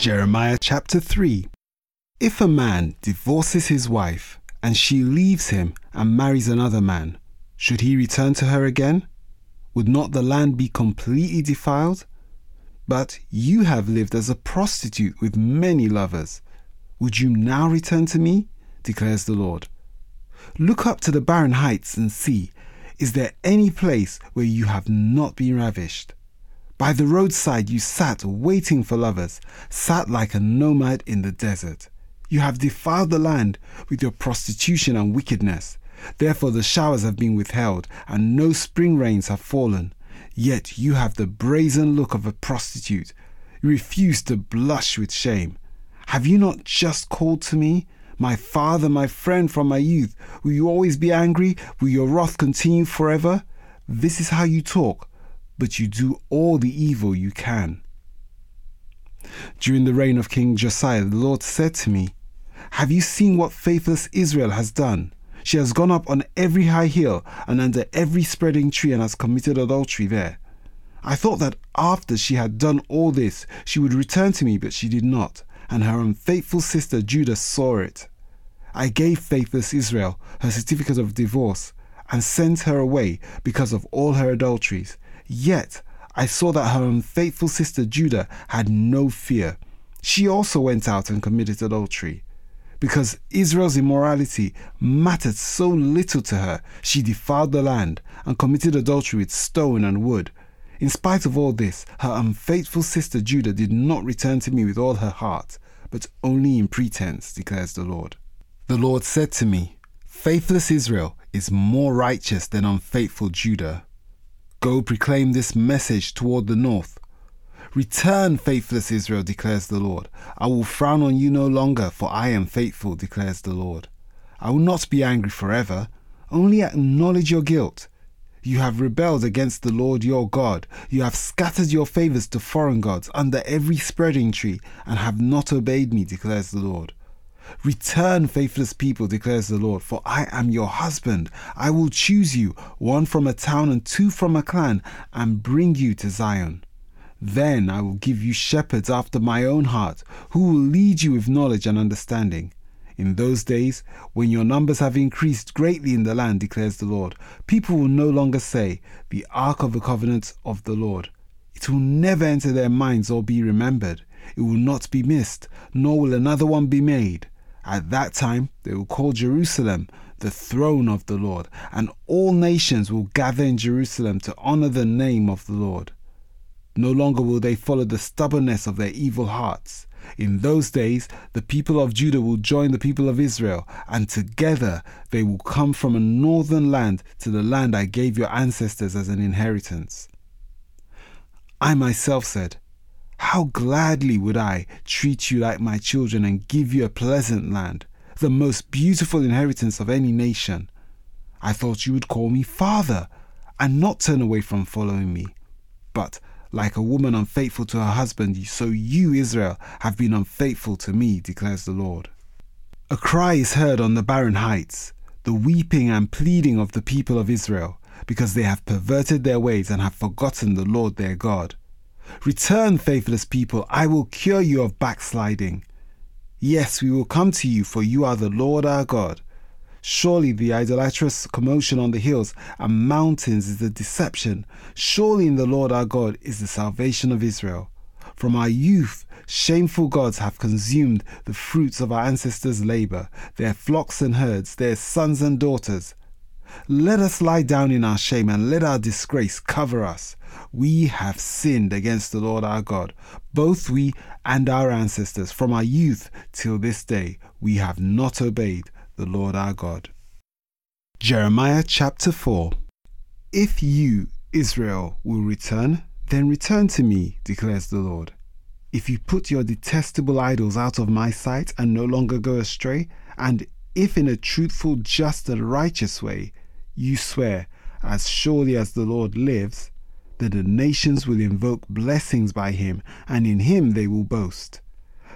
Jeremiah chapter 3. If a man divorces his wife and she leaves him and marries another man, should he return to her again? Would not the land be completely defiled? But you have lived as a prostitute with many lovers. Would you now return to me? declares the Lord. Look up to the barren heights and see, is there any place where you have not been ravished? By the roadside you sat waiting for lovers, sat like a nomad in the desert. You have defiled the land with your prostitution and wickedness. Therefore the showers have been withheld, and no spring rains have fallen. Yet you have the brazen look of a prostitute. You refuse to blush with shame. Have you not just called to me? My father, my friend from my youth, will you always be angry? Will your wrath continue forever? This is how you talk, but you do all the evil you can. During the reign of King Josiah, the Lord said to me, Have you seen what faithless Israel has done? She has gone up on every high hill and under every spreading tree and has committed adultery there. I thought that after she had done all this, she would return to me, but she did not, and her unfaithful sister Judah saw it. I gave faithless Israel her certificate of divorce and sent her away because of all her adulteries. Yet I saw that her unfaithful sister Judah had no fear. She also went out and committed adultery. Because Israel's immorality mattered so little to her, she defiled the land and committed adultery with stone and wood. In spite of all this, her unfaithful sister Judah did not return to me with all her heart, but only in pretense, declares the Lord. The Lord said to me, Faithless Israel is more righteous than unfaithful Judah. Go proclaim this message toward the north. Return, faithless Israel, declares the Lord. I will frown on you no longer, for I am faithful, declares the Lord. I will not be angry forever, only acknowledge your guilt. You have rebelled against the Lord your God. You have scattered your favors to foreign gods under every spreading tree, and have not obeyed me, declares the Lord. Return, faithless people, declares the Lord, for I am your husband. I will choose you, one from a town and two from a clan, and bring you to Zion. Then I will give you shepherds after my own heart, who will lead you with knowledge and understanding. In those days, when your numbers have increased greatly in the land, declares the Lord, people will no longer say, The ark of the covenant of the Lord. It will never enter their minds or be remembered. It will not be missed, nor will another one be made. At that time, they will call Jerusalem the throne of the Lord, and all nations will gather in Jerusalem to honor the name of the Lord. No longer will they follow the stubbornness of their evil hearts. In those days, the people of Judah will join the people of Israel, and together they will come from a northern land to the land I gave your ancestors as an inheritance. I myself said, How gladly would I treat you like my children and give you a pleasant land, the most beautiful inheritance of any nation. I thought you would call me Father and not turn away from following me. But like a woman unfaithful to her husband, so you, Israel, have been unfaithful to me, declares the Lord. A cry is heard on the barren heights, the weeping and pleading of the people of Israel, because they have perverted their ways and have forgotten the Lord their God. Return, faithless people, I will cure you of backsliding. Yes, we will come to you, for you are the Lord our God. Surely the idolatrous commotion on the hills and mountains is a deception. Surely in the Lord our God is the salvation of Israel. From our youth Shameful gods have consumed the fruits of our ancestors' labor, their flocks and herds, their sons and daughters. Let us lie down in our shame and let our disgrace cover us. We have sinned against the Lord our God, both we and our ancestors. From our youth till this day, we have not obeyed the Lord our God. Jeremiah chapter 4 If you, Israel, will return, then return to me, declares the Lord. If you put your detestable idols out of my sight and no longer go astray, and if in a truthful, just, and righteous way you swear, as surely as the Lord lives, that the nations will invoke blessings by him, and in him they will boast.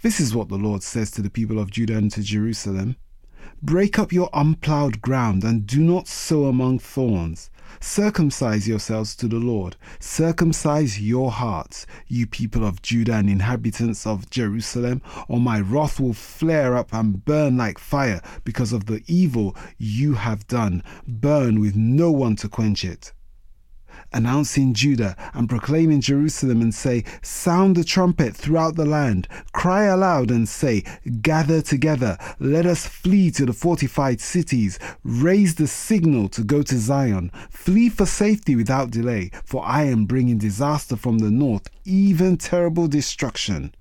This is what the Lord says to the people of Judah and to Jerusalem Break up your unplowed ground, and do not sow among thorns. Circumcise yourselves to the Lord. Circumcise your hearts, you people of Judah and inhabitants of Jerusalem, or my wrath will flare up and burn like fire because of the evil you have done, burn with no one to quench it announce in Judah and proclaiming Jerusalem and say, Sound the trumpet throughout the land, cry aloud and say, Gather together, let us flee to the fortified cities, raise the signal to go to Zion, flee for safety without delay, for I am bringing disaster from the north, even terrible destruction.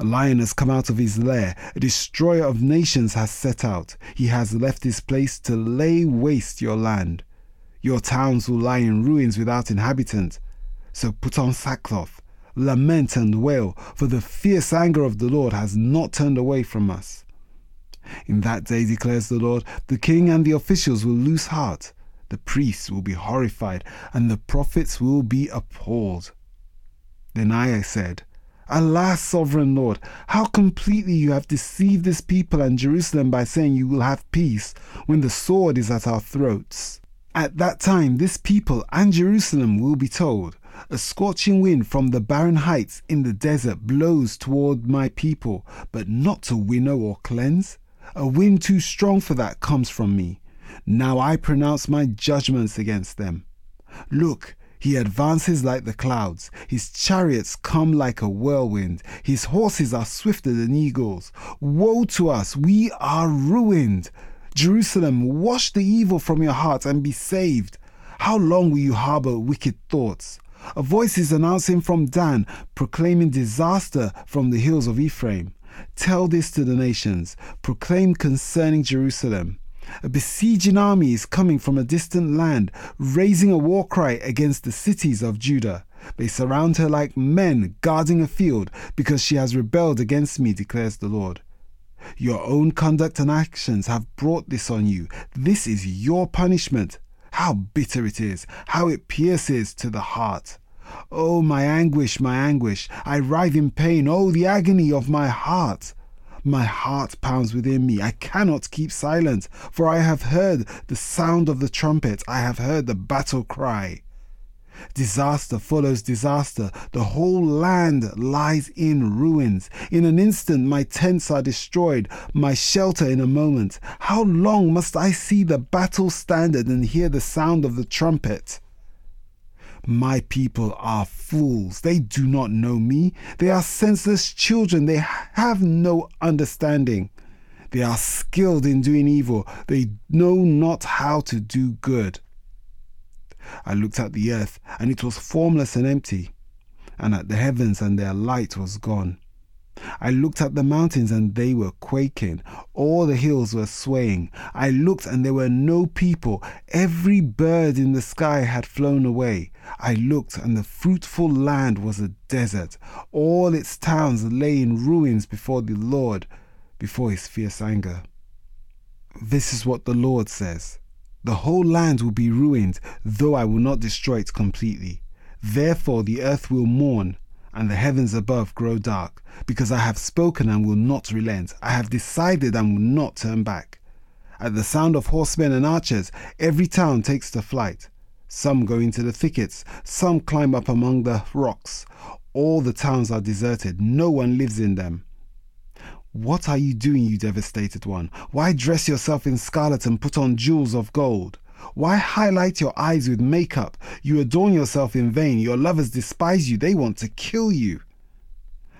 A lion has come out of his lair. A destroyer of nations has set out. He has left his place to lay waste your land. Your towns will lie in ruins without inhabitant. So put on sackcloth, lament and wail, for the fierce anger of the Lord has not turned away from us. In that day, declares the Lord, the king and the officials will lose heart, the priests will be horrified, and the prophets will be appalled. Then I said, Alas, sovereign Lord, how completely you have deceived this people and Jerusalem by saying you will have peace when the sword is at our throats. At that time, this people and Jerusalem will be told, A scorching wind from the barren heights in the desert blows toward my people, but not to winnow or cleanse. A wind too strong for that comes from me. Now I pronounce my judgments against them. Look, he advances like the clouds. His chariots come like a whirlwind. His horses are swifter than eagles. Woe to us! We are ruined. Jerusalem, wash the evil from your heart and be saved. How long will you harbor wicked thoughts? A voice is announcing from Dan, proclaiming disaster from the hills of Ephraim. Tell this to the nations, proclaim concerning Jerusalem. A besieging army is coming from a distant land, raising a war cry against the cities of Judah. They surround her like men guarding a field because she has rebelled against me, declares the Lord. Your own conduct and actions have brought this on you. This is your punishment. How bitter it is, how it pierces to the heart. Oh, my anguish, my anguish. I writhe in pain. Oh, the agony of my heart. My heart pounds within me. I cannot keep silent, for I have heard the sound of the trumpet. I have heard the battle cry. Disaster follows disaster. The whole land lies in ruins. In an instant, my tents are destroyed, my shelter in a moment. How long must I see the battle standard and hear the sound of the trumpet? My people are fools. They do not know me. They are senseless children. They have no understanding. They are skilled in doing evil. They know not how to do good. I looked at the earth, and it was formless and empty, and at the heavens, and their light was gone. I looked at the mountains, and they were quaking. All the hills were swaying. I looked, and there were no people. Every bird in the sky had flown away. I looked, and the fruitful land was a desert. All its towns lay in ruins before the Lord, before his fierce anger. This is what the Lord says. The whole land will be ruined, though I will not destroy it completely. Therefore the earth will mourn, and the heavens above grow dark, because I have spoken and will not relent. I have decided and will not turn back. At the sound of horsemen and archers, every town takes to flight. Some go into the thickets, some climb up among the rocks. All the towns are deserted, no one lives in them. What are you doing, you devastated one? Why dress yourself in scarlet and put on jewels of gold? Why highlight your eyes with makeup? You adorn yourself in vain. Your lovers despise you. They want to kill you.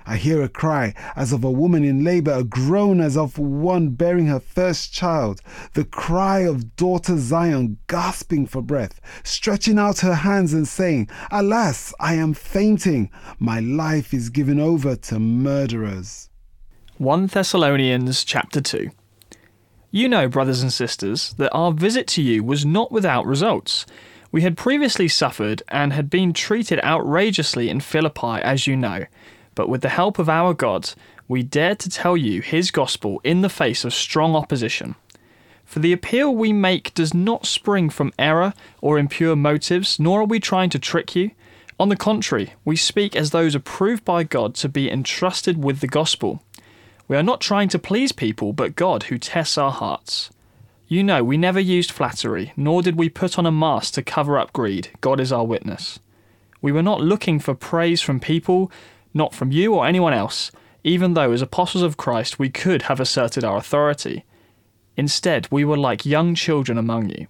I hear a cry as of a woman in labor, a groan as of one bearing her first child, the cry of daughter Zion gasping for breath, stretching out her hands and saying, Alas, I am fainting, my life is given over to murderers. 1 Thessalonians chapter 2. You know, brothers and sisters, that our visit to you was not without results. We had previously suffered and had been treated outrageously in Philippi, as you know, but with the help of our God, we dared to tell you his gospel in the face of strong opposition. For the appeal we make does not spring from error or impure motives, nor are we trying to trick you. On the contrary, we speak as those approved by God to be entrusted with the gospel. We are not trying to please people, but God who tests our hearts. You know, we never used flattery, nor did we put on a mask to cover up greed. God is our witness. We were not looking for praise from people, not from you or anyone else, even though, as apostles of Christ, we could have asserted our authority. Instead, we were like young children among you.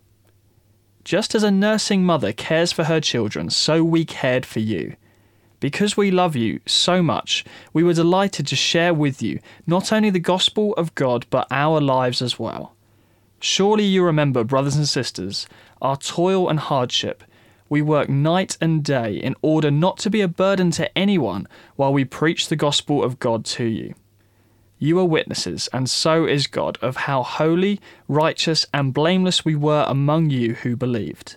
Just as a nursing mother cares for her children, so we cared for you. Because we love you so much, we were delighted to share with you not only the gospel of God, but our lives as well. Surely you remember, brothers and sisters, our toil and hardship. We work night and day in order not to be a burden to anyone while we preach the gospel of God to you. You are witnesses, and so is God, of how holy, righteous, and blameless we were among you who believed.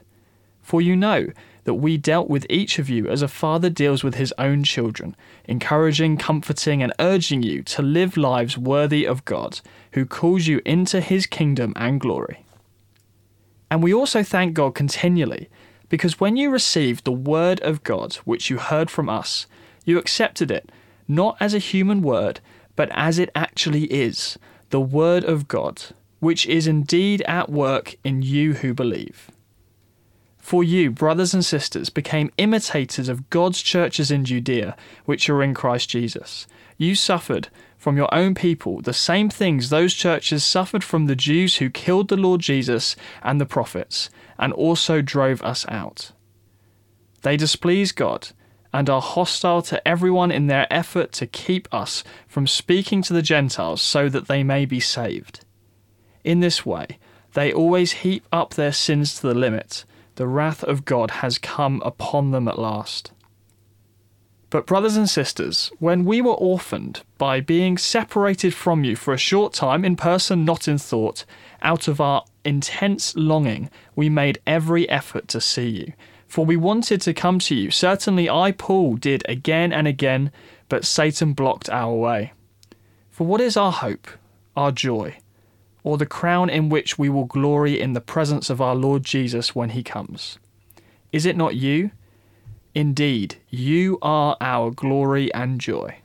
For you know that we dealt with each of you as a father deals with his own children, encouraging, comforting, and urging you to live lives worthy of God, who calls you into his kingdom and glory. And we also thank God continually, because when you received the word of God, which you heard from us, you accepted it, not as a human word, but as it actually is, the word of God, which is indeed at work in you who believe. For you, brothers and sisters, became imitators of God's churches in Judea, which are in Christ Jesus. You suffered from your own people the same things those churches suffered from the Jews who killed the Lord Jesus and the prophets, and also drove us out. They displease God and are hostile to everyone in their effort to keep us from speaking to the Gentiles so that they may be saved. In this way, they always heap up their sins to the limit the wrath of God has come upon them at last. But, brothers and sisters, when we were orphaned by being separated from you for a short time, in person, not in thought, out of our intense longing, we made every effort to see you. For we wanted to come to you. Certainly, I, Paul, did again and again, but Satan blocked our way. For what is our hope, our joy, or the crown in which we will glory in the presence of our Lord Jesus when he comes? Is it not you? Indeed, you are our glory and joy.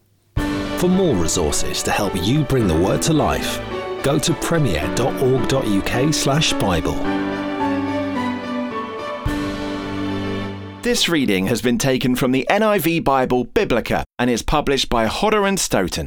For more resources to help you bring the word to life, go to premier.org.uk/slash Bible. This reading has been taken from the NIV Bible Biblica and is published by Hodder and Stoughton.